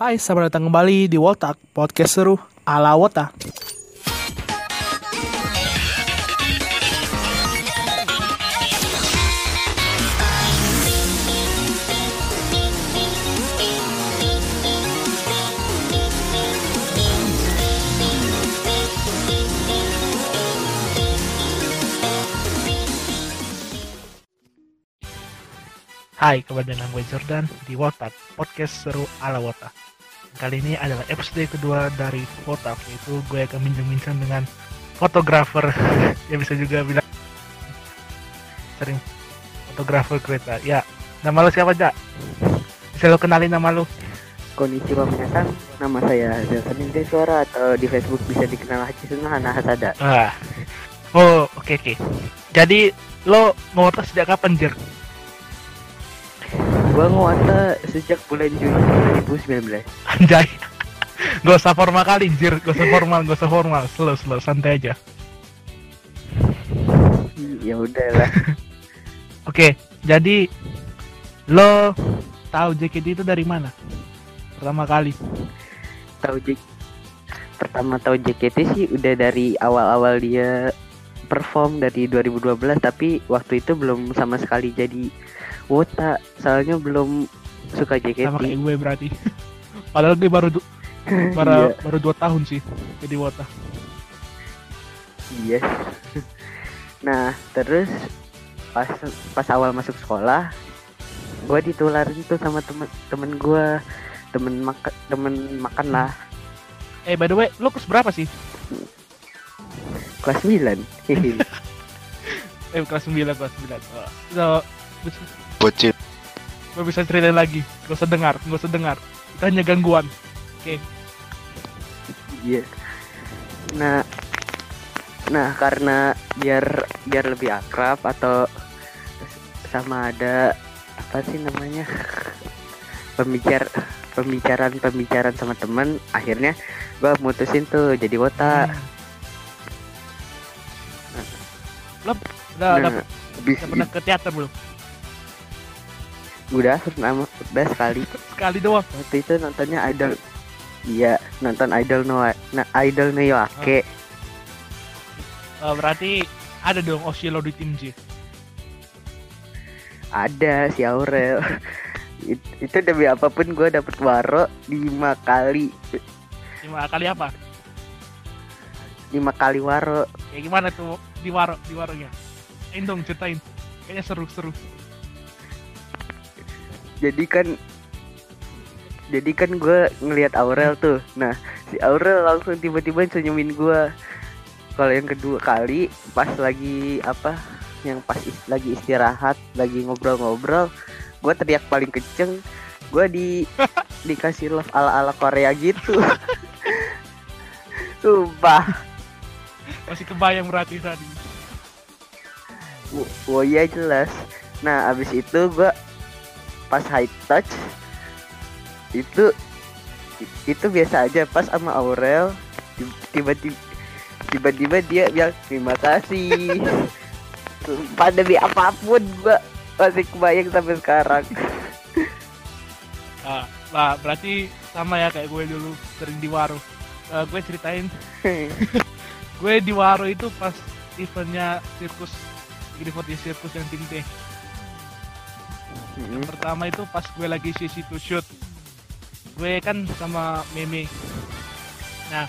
Hai, selamat datang kembali di Wotak, podcast seru ala Wota. Hai, kembali dengan gue Jordan di Wotak, podcast seru ala Wota. Kali ini adalah episode kedua dari Wotak, yaitu gue akan bincang-bincang dengan fotografer, ya bisa juga bilang sering fotografer kereta. Ya, nama lo siapa, Jak? Bisa lo kenalin nama lo? Konnichiwa minasan, nama saya Johnson Suara atau di Facebook bisa dikenal Haji Sunnah Hana Hasada. Ah. Oh, oke oke. Jadi, lo ngotot sejak kapan, Jer? Gua ngewata sejak bulan Juni 2019. Anjay. Gak usah formal kali, Jir. Gak usah formal, gak usah formal. Slow, slow, santai aja. Ya udahlah. Oke, jadi lo tahu JKT itu dari mana? Pertama kali. tahu J pertama tahu JKT sih udah dari awal-awal dia perform dari 2012 tapi waktu itu belum sama sekali jadi wota soalnya belum suka JKT. Sama kayak gue berarti. Padahal gue baru du- baru, Iya. baru dua tahun sih jadi wota. Iya. Nah, terus pas pas awal masuk sekolah, gua ditularin tuh sama temen temen gua temen makan temen makan lah Eh, by the way, lo kelas berapa sih? kelas 9 Hihi. Eh, kelas 9, kelas 9. Oh, so, Bocil. gue bisa ceritain lagi. Gak usah dengar, gak usah dengar. Itu hanya gangguan. Oke. Iya. Nah, nah karena biar biar lebih akrab atau sama ada apa sih namanya pembicar pembicaraan pembicaraan sama temen akhirnya gua mutusin tuh jadi wota Lo udah, udah, Nah, bis, udah pernah ke teater belum? Udah pernah udah sekali Sekali doang. waktu itu nontonnya idol iya nonton idol no nah, idol no Yoake Eh, berarti ada dong Oshilo di tim J. ada si Aurel It- itu demi apa pun gue dapet waro lima kali Lima kali apa? lima kali waro Kayak gimana tuh di waro di waronya? Ceritain dong ceritain. Kayaknya seru-seru. Jadi kan jadi kan gue ngelihat Aurel tuh nah si Aurel langsung tiba-tiba senyumin gue kalau yang kedua kali pas lagi apa yang pas is- lagi istirahat lagi ngobrol-ngobrol gue teriak paling kenceng gue di dikasih love ala-ala Korea gitu sumpah Masih kebayang berarti tadi. Oh iya jelas. Nah abis itu gua pas high touch itu itu biasa aja pas sama Aurel ti- tiba-tiba tiba-tiba dia bilang terima kasih. Sumpah demi apa pun gua masih kebayang sampai sekarang. Ah, lah berarti sama ya kayak gue dulu sering di waro. Eh, gue ceritain, gue di waro itu pas eventnya sirkus Grifoti sirkus yang tim T. Mm, Pertama itu pas gue lagi sisi to shoot. Gue kan sama Meme. Nah,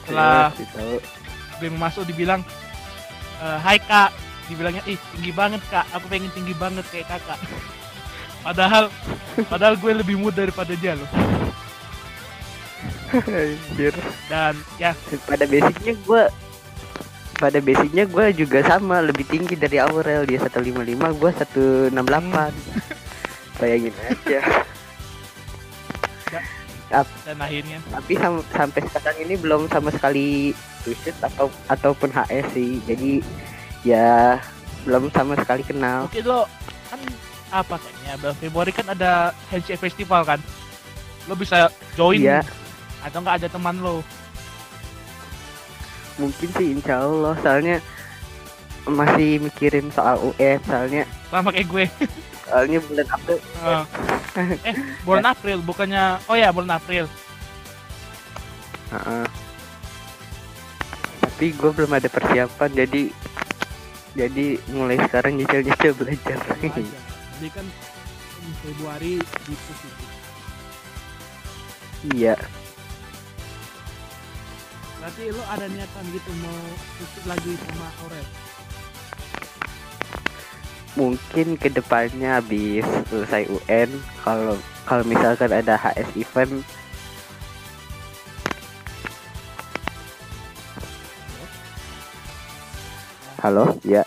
setelah Iya, tahu. gue masuk dibilang "Eh, Hai kak. Dibilangnya ih tinggi banget kak. Aku pengen tinggi banget kayak kakak. Padahal padahal gue lebih muda daripada dia loh. Dan ya. Pada basicnya gua pada basicnya gua juga sama lebih tinggi dari Aurel. Dia 155 gua 168 bayangin aja. Dan akhirnya? tapi sam- sampai sekarang ini belum sama sekali tusuk atau ataupun HS sih. Jadi ya belum sama sekali kenal. Oke lo kan apa kayaknya? Bulan Februari kan ada handshake festival kan? Lo bisa join Iya. atau enggak ada teman lo? Mungkin sih insya Allah. Soalnya masih mikirin soal UN soalnya. Sama kayak gue. Soalnya bulan April. Eh, eh bulan April bukannya oh ya bulan April. Heeh. tapi gue belum ada persiapan jadi jadi mulai sekarang nyicil-nyicil belajar. Jadi kan Februari gitu sih iya. Berarti lo ada niatan gitu mau ikut lagi sama Aurel mungkin ke depannya habis selesai UN kalau kalau misalkan ada HS event. Halo? Ya.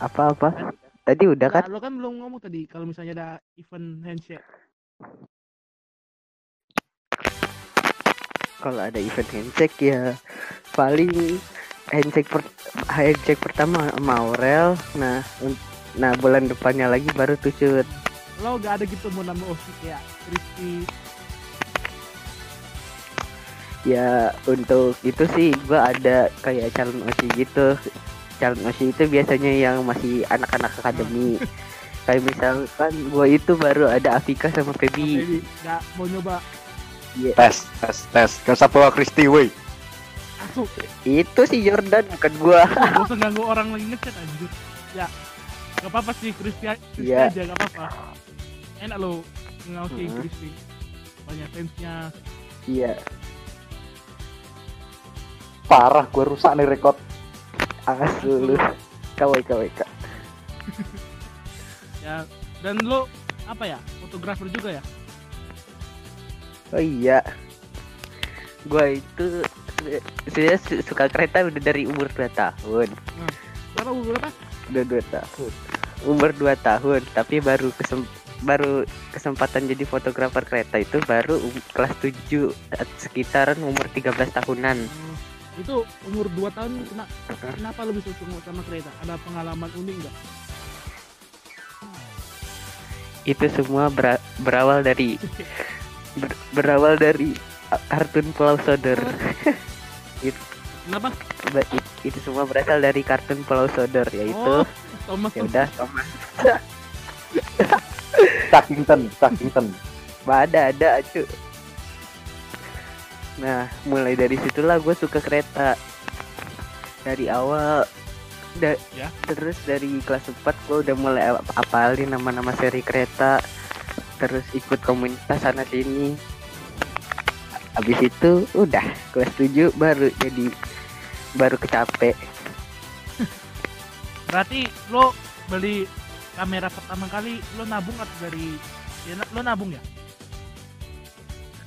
Apa apa tadi udah kan? Nah, lo kan belum ngomong tadi kalau misalnya ada event handshake. Kalau ada event handshake ya paling handshake per, handshake pertama sama Aurel. Nah un- nah bulan depannya lagi baru tuh cut lo gak ada gitu mau nambah osi kayak Crispy ya untuk itu sih gua ada kayak calon osi gitu. Calon osi itu biasanya yang masih anak-anak akademi. Kayak misalkan gua itu baru ada Afika sama Feby. Gak mau nyoba. Tes tes tes. Gak usah bawa Kristi woi itu si Jordan bukan gua. Gak usah ganggu orang lagi ngechat anjir. Ya gak apa-apa sih Crispy Iya. aja gak apa-apa. Enak lo ngausi Hmm. Crispy. Banyak fansnya. Iya. Parah gue rusak nih rekod. Asu lu kawai kawai kak. Ya dan lo apa ya fotografer juga ya? Oh iya. Gua itu saya su- suka kereta udah dari umur 2 tahun. Berapa umur berapa? Udah 2 tahun. Umur 2 tahun tapi baru kesem baru kesempatan jadi fotografer kereta itu baru um- kelas 7 eh, sekitaran umur 13 tahunan. Hmm, itu umur 2 tahun kena, kenapa lo bisa suka sama kereta? Ada pengalaman unik nggak? Itu semua bera- berawal dari ber- berawal dari kartun Pulau Sodor kenapa? Ba- it- itu semua berasal dari kartun Pulau Sodor yaitu oh Thomas ya udah Thomas. Cakington Bah, ada ada cu. Nah mulai dari situlah gue suka kereta. Dari awal da- Ya. terus dari kelas 4 gue udah mulai ap- apalin nama-nama seri kereta. Terus ikut komunitas sana sini habis itu udah kelas 7 baru jadi baru kecapek berarti lo beli kamera pertama kali lo nabung atau dari ya, lo nabung ya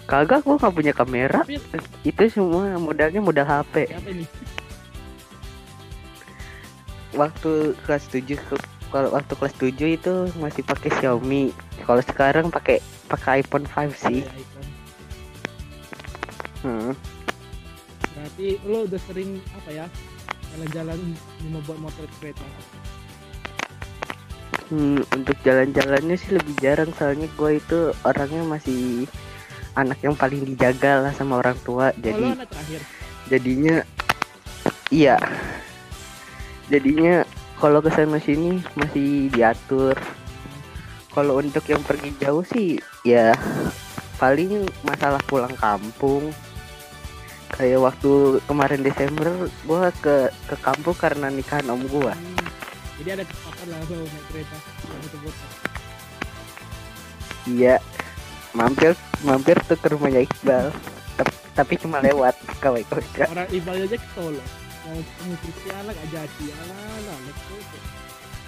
kagak gue nggak punya kamera tapi itu semua modalnya modal HP ini waktu kelas 7 ke- kalau waktu kelas 7 itu masih pakai Xiaomi. Kalau sekarang pakai pakai iPhone 5 sih. Ya, iPhone. Hmm. berarti lo udah sering apa ya jalan-jalan mau buat motor kereta Hmm, untuk jalan-jalannya sih lebih jarang soalnya gue itu orangnya masih anak yang paling dijaga lah sama orang tua. jadi Jadi jadinya iya. Jadinya kalau ke sana sini masih diatur. Kalau untuk yang pergi jauh sih ya paling masalah pulang kampung. Kayak waktu kemarin Desember gua ke ke kampung karena nikahan om gua. Hmm, jadi ada kesempatan lah lo naik kereta Iya. Mampir mampir tuh ke rumahnya Iqbal. Tapi cuma lewat kawai kawai orang Iqbal aja ke Solo mau ketemu jadi alah lah let's go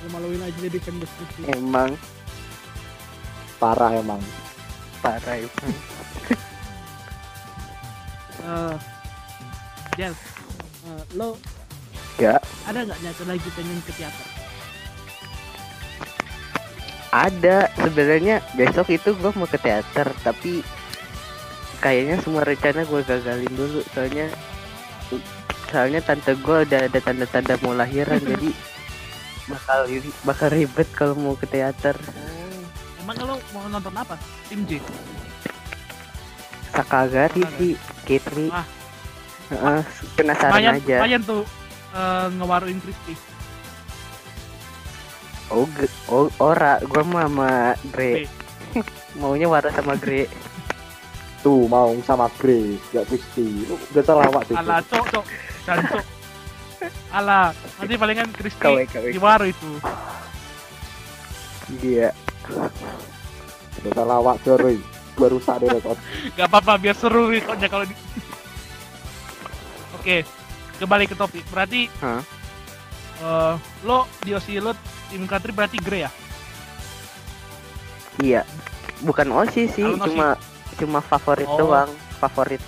Lo maluin aja jadi diskusi Emang parah emang parah emang. Eh, Jel eh, lo Ya. ada nggak nyata lagi pengen ke teater? Ada. Sebenarnya besok itu gua mau ke teater tapi kayaknya semua rencana gue gagalin dulu. Soalnya soalnya tante gua udah ada tanda-tanda mau lahiran jadi bakal bakal ribet kalau mau ke teater. Oh emang kalau mau nonton apa? Tim J? Sakagari. sih Kitri Ah. Heeh, penasaran lumayan aja lumayan tuh eh, ngewaruin Crispy Oh, oh ora, gua mah sama Gre. Gre. Maunya Wara sama Gre. Tuh mau sama Grace, gak Kristi. Lu udah salah awak tuh. Alah, cok, cok. Dan cok. Alah, nanti palingan Kristi Kawe kawe. di waru itu. Iya. Udah salah awak Roy. Baru sadar rekod. Gak apa-apa, biar seru rekodnya kalau di... Oke, kembali ke topik. Berarti, Hah? eh, lo di OSI lo tim country berarti Grey ya? Iya. Bukan Osi sih, Alun Osi. cuma cuma favorit Oh. doang, favorit.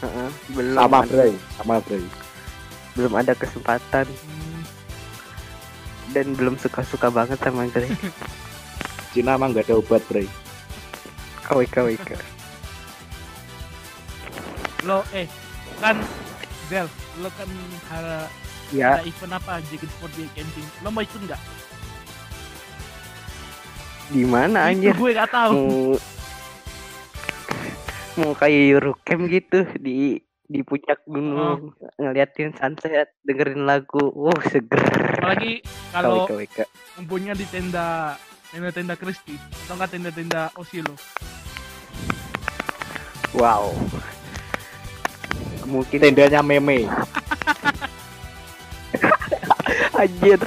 Heeh, belum Sama ada- Bray, sama Bray. belum ada kesempatan Hmm, dan belum suka-suka banget sama Gre. Cina emang gak ada obat Bray. Kawe kawe. lo, eh, kan, Del, lo kan ada, Ya, ada event apa, JKT48 camping. Lo mau ikut nggak? di mana anjir? gue gak tahu. Mau mau kayak Eurocamp gitu di di puncak gunung ngeliatin sunset dengerin lagu wow seger Apalagi kalau ngumpulnya di tenda tenda-tenda Kristi atau enggak tenda-tenda Osilo. wow mungkin Tendanya meme. anjir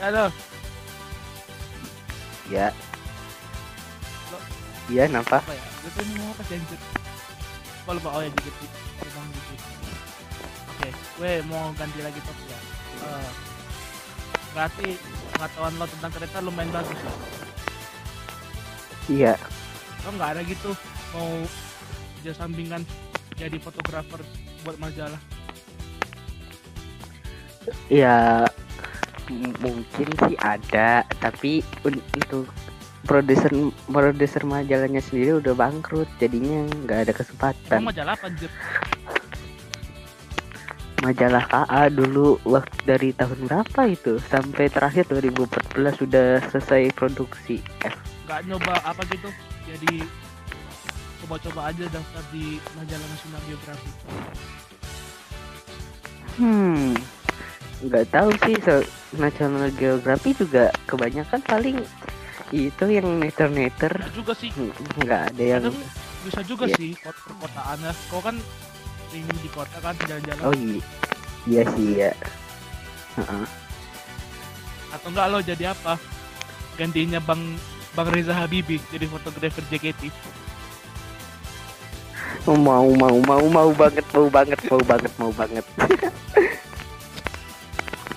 Halo, ya iya kenapa apa ya? Gue tuh mau apa sih anjir? Gue lupa oh ya dikit tentang dikit. Oke, gue mau ganti lagi topik ya. Eh, berarti pengetahuan lo tentang kereta lumayan bagus ya. iya Lo nggak ada gitu mau kerja sampingan jadi fotografer buat majalah. ya mungkin sih ada tapi un- untuk produser produser majalahnya sendiri udah bangkrut jadinya nggak ada kesempatan majalah apa anjir? Majalah KA dulu waktu dari tahun berapa itu sampai terakhir 2014 sudah selesai produksi eh, Nggak nyoba apa gitu? Jadi coba-coba aja daftar di majalah National Geographic. hmm nggak tahu sih so, National Geography juga kebanyakan paling itu yang neter-neter juga sih. Hmm, nggak ada yang bisa juga Iya. sih kot perkotaan ya. Kau kan ingin di kota kan jalan-jalan oh iya iya sih ya Heeh. atau enggak lo jadi apa? Gantinya Bang Bang Reza Habibi jadi fotografer JKT. Oh, mau mau mau mau banget mau banget mau banget mau banget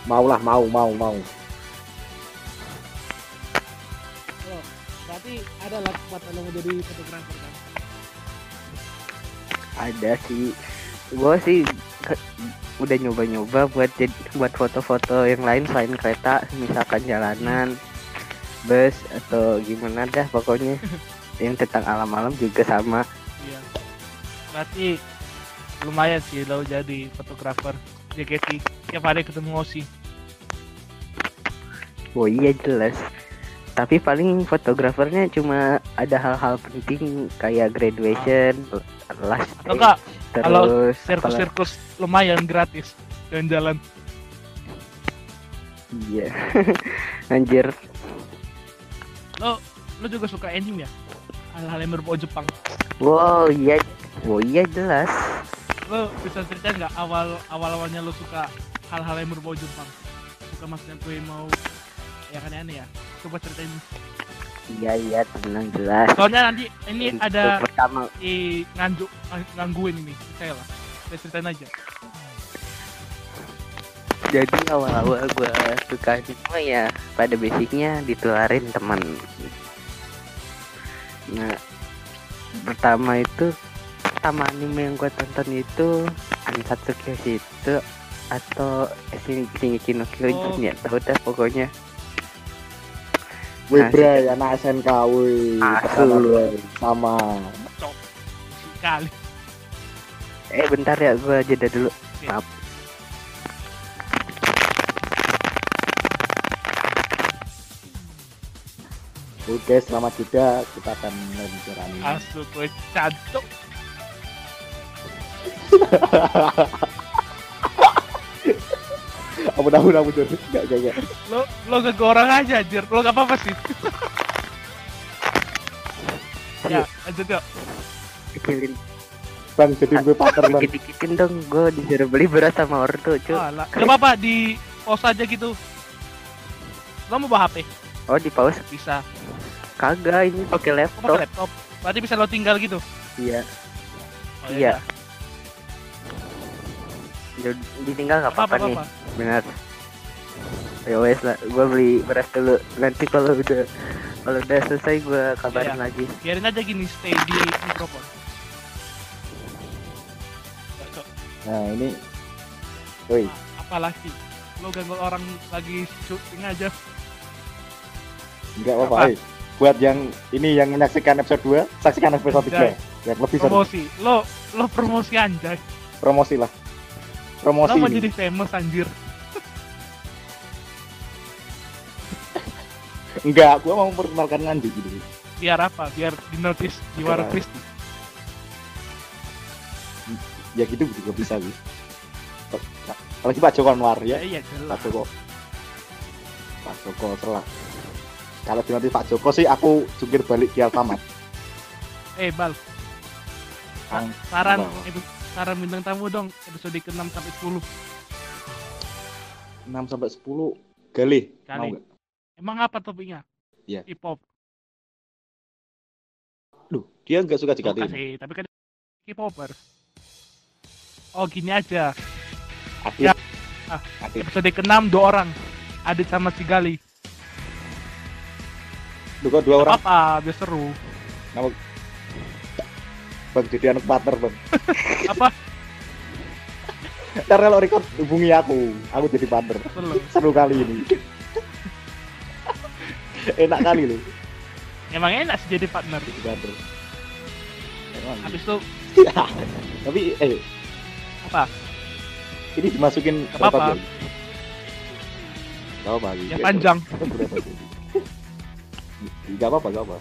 Mau lah, mau, mau, mau. Oh, berarti ada lah buat lo mau jadi fotografer kan? ada sih gua sih ke- udah nyoba-nyoba buat jadi buat foto-foto yang lain selain kereta misalkan jalanan bus atau gimana dah pokoknya. Yang tentang alam-alam juga sama. Iya. Berarti lumayan sih lo jadi fotografer. JKT tiap hari ketemu Osi. oh iya jelas. Tapi paling fotografernya cuma ada hal-hal penting kayak graduation last Atau enggak kalau terus apalagi- sirkus-sirkus lumayan gratis jalan-jalan. iya anjir Lo lo juga suka anime ya? Hal-hal yang berbau Jepang. wow iya oh iya jelas Lo bisa cerita nggak awal awal awalnya lo suka hal-hal yang berbau Jepang? Bukan maksudnya gue mau ya kan aneh ya. Coba ceritain. Iya iya tenang jelas Soalnya nanti ini Untuk ada pertama di nganjuk ngangguin ini saya lah. Saya ceritain aja. jadi awal-awal gua suka anime ya pada basicnya ditularin teman nah pertama itu pertama anime yang gua tonton itu Ansatsu itu atau Shingeki no Kyojin Oh. ya tahu dah pokoknya Wih, Nah, Bray, anak wih. Asu. Sama, Bray. Sama. Cok. Kali. eh bentar ya gua jeda dulu Oke. maaf Oke, selamat juga. Kita akan membicarakan ini. Asu gue cantuk. Kamu tahu tahu Jur. Enggak enggak enggak. Lo lo gak orang aja anjir. Lo gak apa-apa sih. ya, lanjut yuk. kecilin Bang, jadi gue partner bang. dikit-dikitin dong gue disuruh beli beras sama ortu cuy Alah, gak apa-apa di pause aja gitu. Lo mau bawa HP? oh di pause Bisa. kagak ini pakai laptop pakai laptop. Berarti bisa lo tinggal gitu. iya Oh, Iya. ya Jadi ditinggal nggak udah. apa-apa nih apa-apa. Benar ya wes lah gue beli beras dulu nanti kalau udah kalau udah selesai gue kabarin Iya. lagi Biarin aja gini stay di mikrofon. Nah ini, woi, Apalagi lo ganggu orang lagi syuting aja. enggak apa-apa. Apa? eh. Buat yang ini yang menyaksikan episode 2, saksikan episode 3 Anjay. Yang lebih seru. Promosi. Lo lo promosi anjay. Promosi lah. Lo Promosi mau ini. jadi famous anjir. Enggak, gua mau memperkenalkan Ngandi gitu. Biar apa? Biar di notice Keren. Kristi. Ya gitu juga bisa gitu. Apalagi Pak Joko Anwar Ya ya. iya jelas. Pak Joko. Pak Joko setelah. Kalau di nanti Pak Joko sih aku jungkir balik di Alfamart. Eh Bal, saran itu saran bintang tamu dong episode ke-6 sampai 10. 6 sampai 10 Galih. Mau Kali. Emang apa topiknya? Iya. Hip hop. Duh, dia nggak suka Bukan dikatain. sih, tapi kan hip hopper. Oh gini aja. Adit. Ya. Ah. Adit. Episode ke-6 dua orang. Adit sama si Gali. Duh, kok dua orang Apa? Biar seru. bang jadi anak partner bang. Apa? Ntar kalau record hubungi aku, aku jadi partner. Seru. Seru kali ini. Enak kali loh Emang enak sih jadi partner. jadi partner. Emang. Habis itu Tapi eh apa? ini dimasukin apa-apa. jam? Nggak apa Ya panjang. Gak apa-apa, gak apa.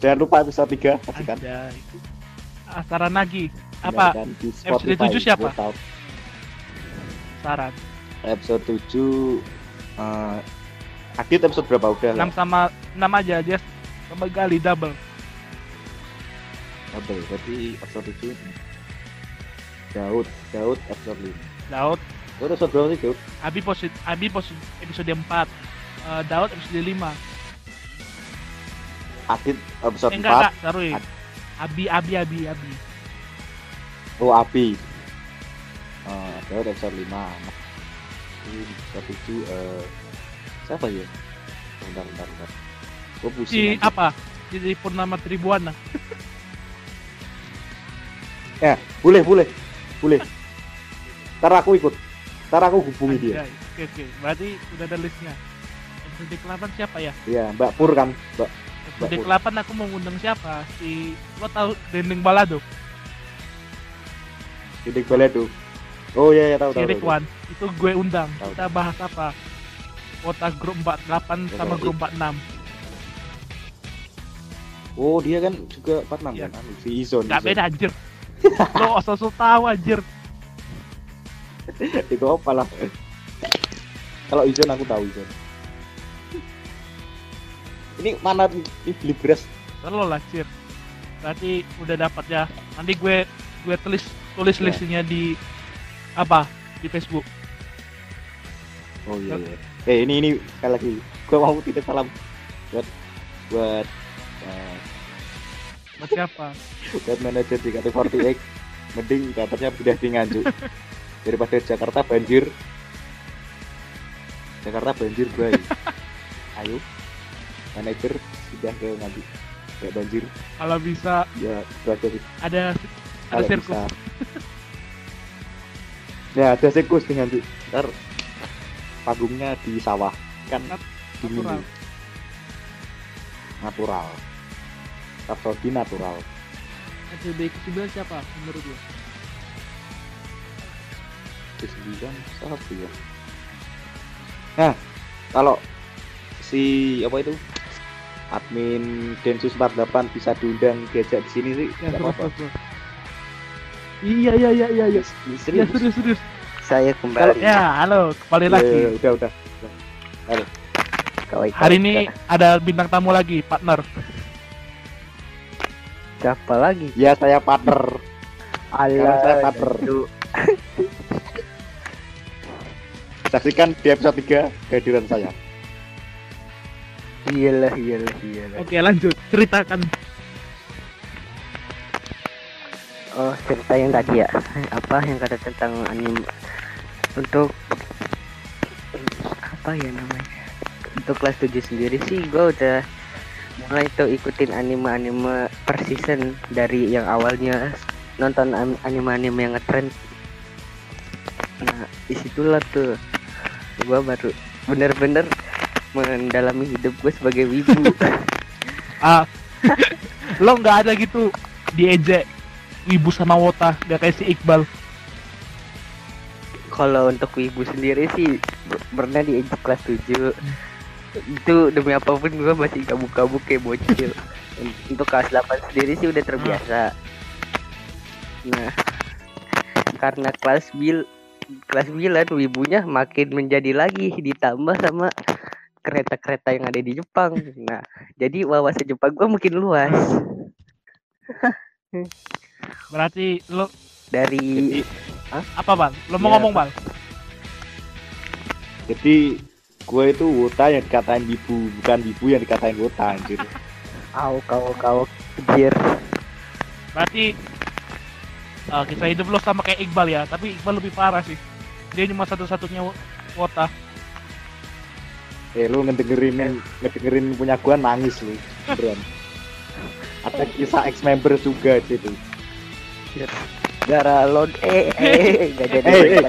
Jangan lupa episode 3 saksikan. Anjay. Ah, saran lagi. Apa? Episode Spotify, 7 siapa? Saran. Episode 7 eh Adit episode berapa udah? 6 sama 6 aja dia sama Gali double. Double, berarti episode 7 Daud, Daud episode 5 Daud, Daud episode berapa sih Daud? Abi posit, Abi posit episode 4. Eh, Daud episode 5. Adit episode Eh, 4 enggak, enggak, sorry. Ad- Abi, Abi, Abi, Abi. Oh Abi uh, Daud episode 5 Ini episode 7 eh Siapa ya? Bentar, bentar, bentar Gue pusing Si aja. apa? Jadi Purnama Tribuana. Ya, boleh, boleh Boleh Ntar aku ikut Ntar aku hubungi dia. Oke, oke. Berarti udah ada listnya. Episode ke-8 siapa ya? Iya, Mbak Pur kan Mbak Episode ke-8 aku mau ngundang siapa? Si lo tahu Dendeng Balado? Didik Baledo Oh iya, iya tahu Si tahu tahu. Ridwan. Itu gue undang. Tahu. Kita bahas apa? Kota grup 48 sama grup 46. Oh dia kan juga 46 Iya. kan Si Izon Gak beda anjir. lo osok tahu anjir. itu apa lah kalau Izon aku tahu Izon ini mana ini beli beras Terlalu lah, Cir. Berarti udah dapat ya. Nanti gue gue tulis tulis Ya. listnya di apa? Di Facebook. oh iya iya eh ini ini sekali lagi. Gua mau titip salam buat buat eh, Buat siapa? buat manajer di KT48 mending dapatnya pindah di Nganjuk. Daripada Jakarta banjir. Jakarta banjir bray. Ayo manajer pindah ke Nganjuk. Kayak banjir. Kalau bisa ya sih. ada ada kalau sirkus. ya ada sirkus di Nganjuk. Ntar panggungnya di sawah kan dingin natural. natural Rhapsody natural Episode ke-9 siapa menurut lo? di sembilan siapa ya nah kalau si apa itu admin Densus 48 bisa diundang diajak di sini sih Ya, apa-apa. Iya iya iya iya iya. Serius, Iya serius serius. Saya kembali. Ya, halo, kembali lagi. ya, udah udah. Kawai, Hari ini ada bintang tamu lagi, partner. siapa lagi? Ya saya partner. Alah, saya partner. Saksikan di episode 3 kehadiran saya. Iyalah, iyalah, iyalah. Oke, lanjut. Ceritakan. Oh, cerita yang tadi ya. Apa yang kata tentang anime untuk apa ya namanya? Untuk kelas 7 sendiri sih gua udah mulai tuh ikutin anime-anime per season dari yang awalnya nonton an- anime-anime yang ngetrend. Nah, di situlah tuh gua baru bener-bener mendalami hidup gue sebagai wibu. Ah, lo nggak ada gitu diejek ibu sama wota gak kayak si Iqbal kalau untuk wibu sendiri sih pernah di ejek kelas 7 itu demi apa pun gua masih kabuk-kabuk kayak bocil. Un- untuk kelas 8 sendiri sih udah terbiasa. Nah karena kelas bil kelas 9 wibunya makin menjadi lagi ditambah sama kereta-kereta yang ada di Jepang. Nah jadi wawasan Jepang gua makin luas. Berarti lo dari apa bal lo mau Ya, ngomong bal Jadi gue itu wota yang dikatain ibu, bukan ibu yang dikatain wota anjir. au kau kau kejir berarti eh, kisah hidup lo sama kayak Iqbal ya tapi Iqbal lebih parah sih. Dia cuma satu-satunya wo- wota. Eh lu ngedengerin ngedengerin punya gua nangis lu. Beneran. Ada kisah ex member juga di situ. Gara load eh eh gak jadi Eh, eh.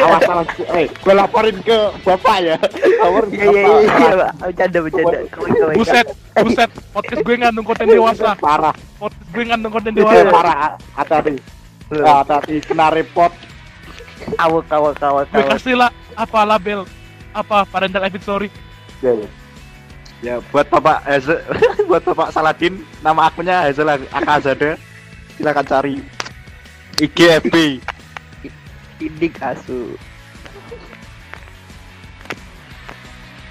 Awas awas eh gua laporin ke bapak ya. Laporin ke Iya iya bapak. iya iya bercanda bercanda kawai, buset buset podcast gue ngandung konten dewasa Parah, podcast gue ngandung konten eh, dewasa parah. Hati-hati. Hati-hati kena repot. awak awak awak gue kasih lah apa label apa parental advisory Ya, ya. Ya buat Bapak Hazel, buat Bapak Saladin, nama akunnya Hazel Akazada. Silakan cari IGFB. sidik asu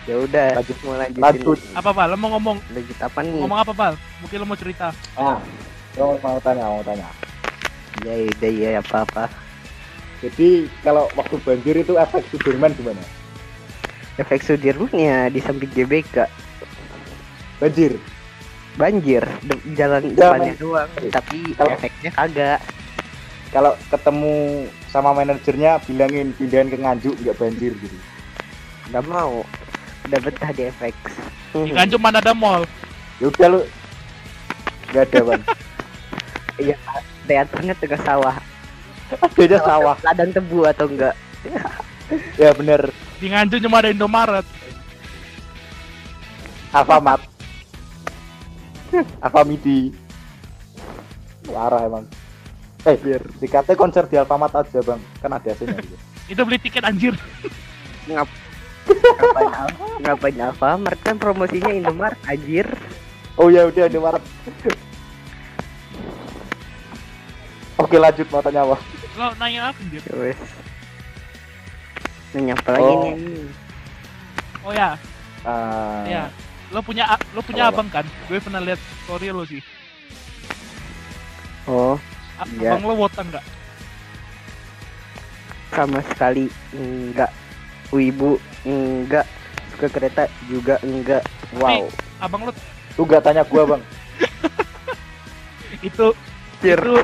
ya udah Lanjut. mau lanjutin Lanjut. apa bal lo mau ngomong lanjut apa nih ngomong apa bal mungkin lo mau cerita Ah, lo mau tanya, mau tanya. ya udah ya apa apa Jadi kalau waktu banjir itu efek Sudirman gimana? efek Sudirman ya di samping GBK Banjir. banjir de- jalan Ya, depannya men. doang tapi Kalau- efeknya kagak Kalau ketemu sama manajernya bilangin pindahin ke Nganjuk nggak banjir gitu. nggak mau udah betah di efek di Nganjuk mana ada mall Ya udah lu nggak ada bang. teaternya tengah sawah Adanya sawah. ladang tebu atau enggak Ya bener. di Nganjuk cuma ada Indomaret Alfamart. Alfamidi. Parah emang. Eh biar. dikata konser di Alfamart aja bang, kan ada AC-nya gitu. itu beli tiket anjir. Ngap ngapain Alfa ngapain Alfamart? Kan promosinya Indomaret anjir. Oh ya udah di Maret. Oke lanjut mau tanya apa? lo nanya apa anjir? Wes. Nanya apa lagi Oh. nih? Oh ya. Ah, ya. Lo punya lo punya Apa, abang kan? Gue pernah lihat story lo sih. Oh Iya. abang lo wota nggak? Sama sekali enggak wibu enggak suka kereta juga enggak wow. Abang lo Lu gak tanya gua bang. itu Cir. itu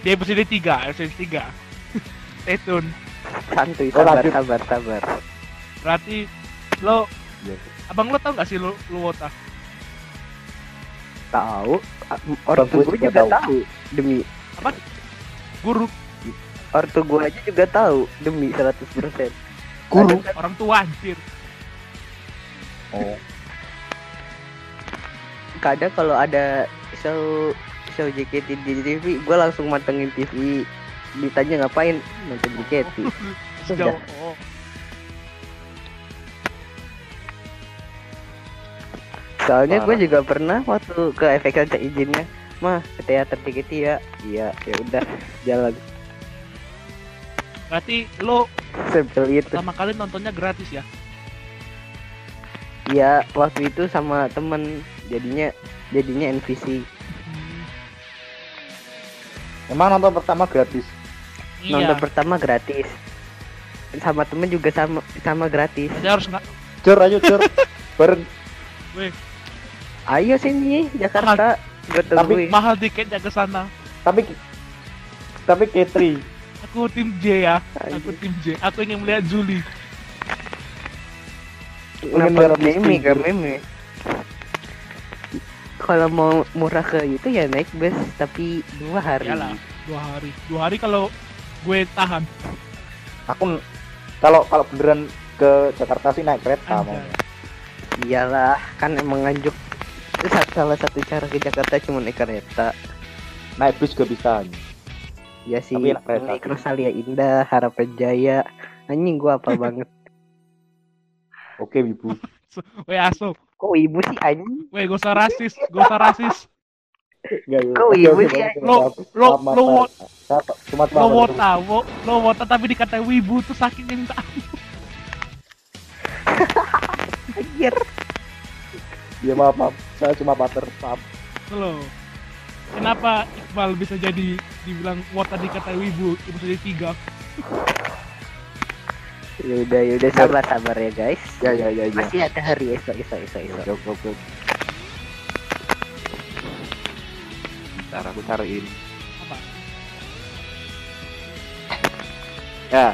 di episode 3 episode 3 stay tune. Santuy Oh, sabar lanjut. sabar sabar. Berarti lo Iya. abang lo tau gak sih lo, lo wota tahu orang tua gue juga juga tahu. Demi guru. Orang tua gue aja juga tahu demi 100% Guru. orang tua anjir. Oh. kadang kalau ada show show JKT di TV gue langsung mantengin TV ditanya ngapain nonton JKT oh. soalnya gue juga pernah waktu ke efek kaca izinnya mah ke teater JKT ya iya ya udah jalan Berarti lo Seperti itu. pertama kali nontonnya gratis ya? Ya waktu itu sama temen jadinya jadinya NPC. Hmm, Emang nonton pertama gratis. iya. Nonton pertama gratis. Sama temen juga sama sama gratis. Jadi harus nggak Cur ayo cur. Bareng. Ayo sini Jakarta. Gue Tapi mahal tiketnya ke sana. Tapi tapi Ketri. Aku tim J ya. Aku tim J. Aku ingin melihat Juli. Ingin Kenapa Misty. ke meme? Kalau mau murah ke itu ya naik bus tapi dua hari. Iyalah, dua hari. Dua hari kalau gue tahan. Aku kalau kalau beneran ke Jakarta sih naik kereta mau. Iyalah, kan emang nganjuk. Salah satu cara ke Jakarta cuma naik kereta. Naik bis juga bisa. Ya sih, Tapi enak kereta. naik Rosalia Indah, Harapan Jaya. Anjing gua apa banget. Oke, Ibu. Weh aso. Kok ibu sih anjing? Weh gak usah rasis. Gak usah rasis. Kok ibu sih? Lo- lo- lo cuma Lo wota, wo- lo wota tapi dikatain wibu tuh sakit yang minta Anjir. Ya maaf, maaf. Saya cuma pater. Maaf. lo. Kenapa Iqbal bisa jadi dibilang wota dikatain wibu itu jadi tiga? Ya udah, ya udah sabar sabar ya guys. Ya, ya, ya, ya. Masih ada hari esok esok esok esok. Oke, oke, oke. Ntar aku cariin. Apa? Ya.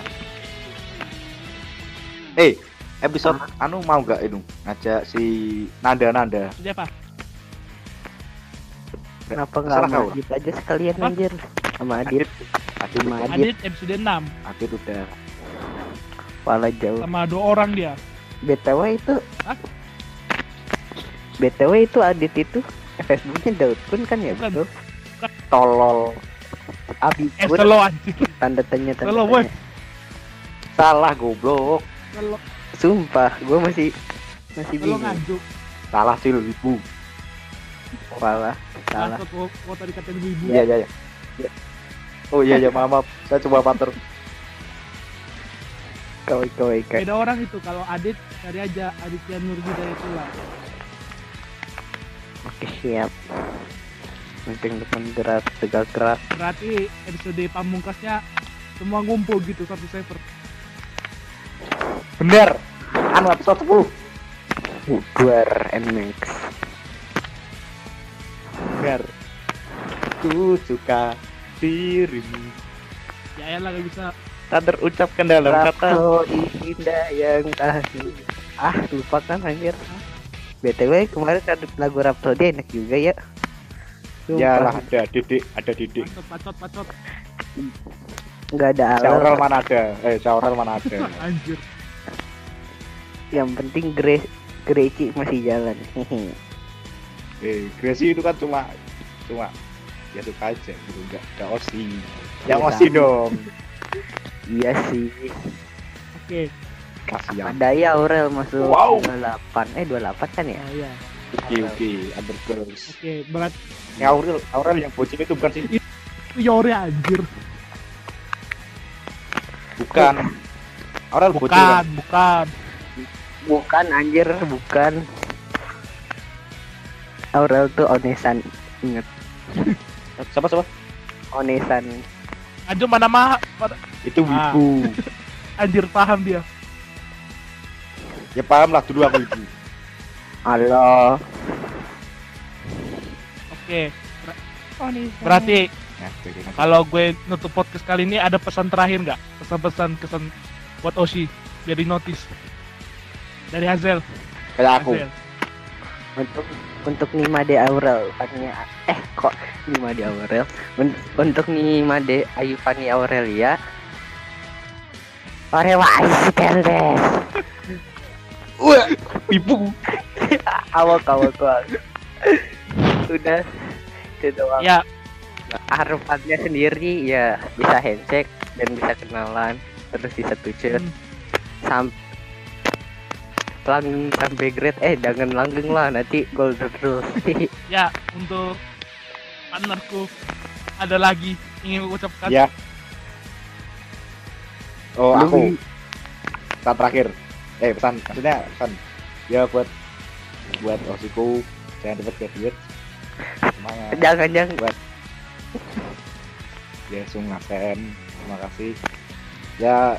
Eh, episode anu mau gak itu ngajak si Nanda Nanda. Siapa? Kenapa nggak Salah sama kau. Adit aja sekalian Hah? anjir? Sama Adit, Adit, sama Adit, Adit episode 6 Adit udah. pala jauh. sama dua orang dia. BTW itu Hah? BTW itu Adit itu Facebooknya Daud Kun kan ya Bukan. betul? Bukan. Tolol. Abi Eh selo tanda tanya tanda Selo, tanya. Salah goblok. Selo, Sumpah, gue masih masih bingung. nganjuk. Salah sih ibu. Salah, salah. Takut wo- wota dikatain wibu. Iya, iya, iya. Ya. Oh iya ya maaf, maaf. Saya coba pater. Kau kau kau. Beda orang itu kalau Adit cari aja Aditya Nur Hidayatullah. Oke siap. Penting depan gerak, tegak gerak. Berarti episode pamungkasnya semua ngumpul gitu satu server. Bener. Anu episode 10. Buar NMAX. Bener. Ku suka dirimu. Ya elah gak bisa. Tak terucapkan dalam kata. Indah yang tadi. Ah, lupa kan anjir. BTW kemarin ada lagu Rhapsody enak juga ya. Sumpah, Ya lah ada didik, ada didik. Pacot, pacot, pacot. nggak ada Saural alat. mana ada? Eh, saural mana ada? Anjir. Yang penting Grace Greci masih jalan. eh, Gracie itu kan cuma cuma ya suka aja gitu, enggak enggak osi. Yang Iya. osi dong. iya sih. Oke. Kasihan. Ada ya Aurel masuk Wow. 28. Eh 28 kan ya? Oh iya. Oke, oke, undergirls. Oke, berat. Ya Aurel, Aurel yang bocil itu bukan sih? Itu Yori anjir. Bukan. Aurel bocil Bukan, kan? bukan. Bukan anjir, bukan. Aurel tuh onesan. Ingat, Siapa siapa? onesan. Anjir mana mah Itu Ah. wibu. anjir paham dia. ya paham lah dulu aku wibu. Halo. Oke. ber- Berarti oke. kalau gue nutup podcast kali ini ada pesan terakhir nggak? Pesan-pesan kesan buat Oshi biar di notice. Dari Hazel. kayak aku. Hazel. Untuk untuk Nimade Aurel, Fania. Eh kok Nimade Aurel? Un- untuk Nimade Ayu Fani Aurelia. Orewa Aishikan des. Wah, wibu. Awak awak awak. Sudah. Itu doang. Ya, harapannya sendiri ya bisa handshake dan bisa kenalan terus bisa tucet Hmm. sam lang sampai grade eh jangan langgeng lah nanti golden rules ya untuk partnerku ada lagi ingin ucapkan Ya. Oh, Lu- aku. Saat terakhir. Eh, pesan. Maksudnya pesan. Ya buat buat osiku jangan dapat graduate. Semangat. Jangan jangan. Ya, sungguh Terima kasih. Ya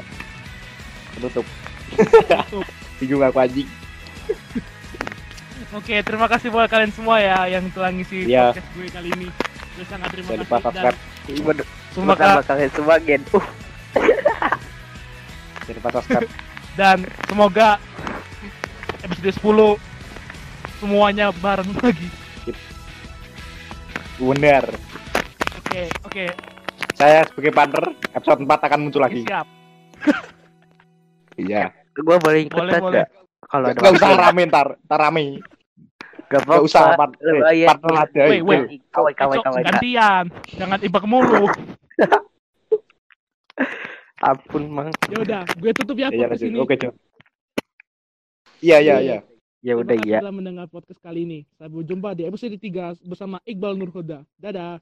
penutup. Bingung aku anjing. Oke, terima kasih buat kalian semua ya yang telah ngisi Iya. podcast gue kali ini. Gue sangat terima Jangan kasih dan semoga kalian semua gen. Uh, lupa subscribe. dan semoga episode 10 semuanya bareng lagi. Benar. Oke, oke, Saya sebagai partner episode 4 akan muncul lagi. siap. Iya. Gua boleh ikut Boleh, nggak? Kalau ada Gak usah rame ntar, ntar rame. Gak Gak usah part, iya, partner iya. ada. Wait. Kawai kawai kawai. gantian. Jangan ibak mulu. Ampun mang. Ya udah, gue tutup ya Iya podcast lanjut. ini. Oke, Cok. Iya, iya, iya. Ya Terima udah kasih ya. telah mendengar podcast kali ini. Sampai jumpa di episode 3 bersama Iqbal Nurhoda. Dadah.